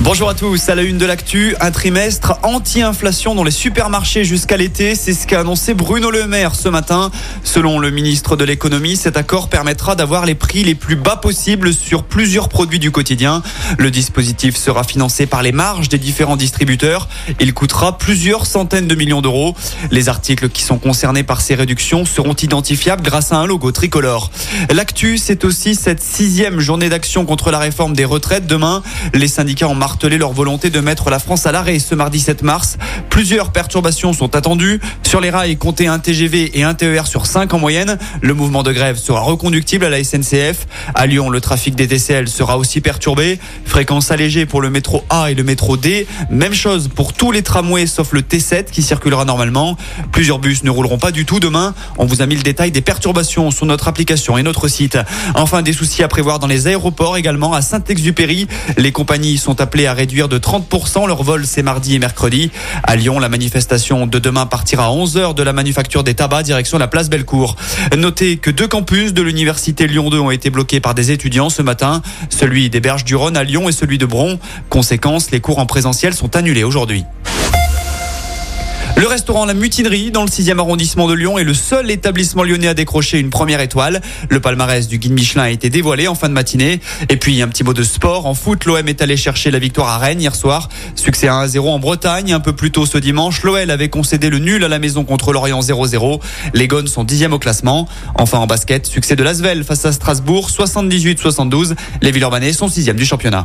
Bonjour à tous, à la une de l'actu, un trimestre anti-inflation dans les supermarchés jusqu'à l'été, c'est ce qu'a annoncé Bruno Le Maire ce matin. Selon le ministre de l'économie, cet accord permettra d'avoir les prix les plus bas possibles sur plusieurs produits du quotidien. Le dispositif sera financé par les marges des différents distributeurs. Il coûtera plusieurs centaines de millions d'euros. Les articles qui sont concernés par ces réductions seront identifiables grâce à un logo tricolore. L'actu, c'est aussi cette sixième journée d'action contre la réforme des retraites. Demain, les syndicats en martelé leur volonté de mettre la France à l'arrêt ce mardi 7 mars. Plusieurs perturbations sont attendues. Sur les rails, comptez un TGV et un TER sur 5 en moyenne. Le mouvement de grève sera reconductible à la SNCF. À Lyon, le trafic des TCL sera aussi perturbé. Fréquence allégée pour le métro A et le métro D. Même chose pour tous les tramways sauf le T7 qui circulera normalement. Plusieurs bus ne rouleront pas du tout demain. On vous a mis le détail des perturbations sur notre application et notre site. Enfin, des soucis à prévoir dans les aéroports également à Saint-Exupéry. Les compagnies sont appelées à réduire de 30% leur vol ces mardi et mercredi. À Lyon, la manifestation de demain partira à 11h de la manufacture des tabacs direction la place Bellecour. Notez que deux campus de l'université Lyon 2 ont été bloqués par des étudiants ce matin, celui des Berges du Rhône à Lyon et celui de Bron. Conséquence, les cours en présentiel sont annulés aujourd'hui. Le restaurant La Mutinerie dans le 6e arrondissement de Lyon est le seul établissement lyonnais à décrocher une première étoile. Le palmarès du guide Michelin a été dévoilé en fin de matinée. Et puis un petit mot de sport. En foot, l'OM est allé chercher la victoire à Rennes hier soir. Succès 1-0 en Bretagne. Un peu plus tôt ce dimanche, l'OL avait concédé le nul à la maison contre l'Orient 0-0. Les Gones sont 10e au classement. Enfin en basket, succès de Lasvel face à Strasbourg 78-72. Les Villeurbanais sont 6e du championnat.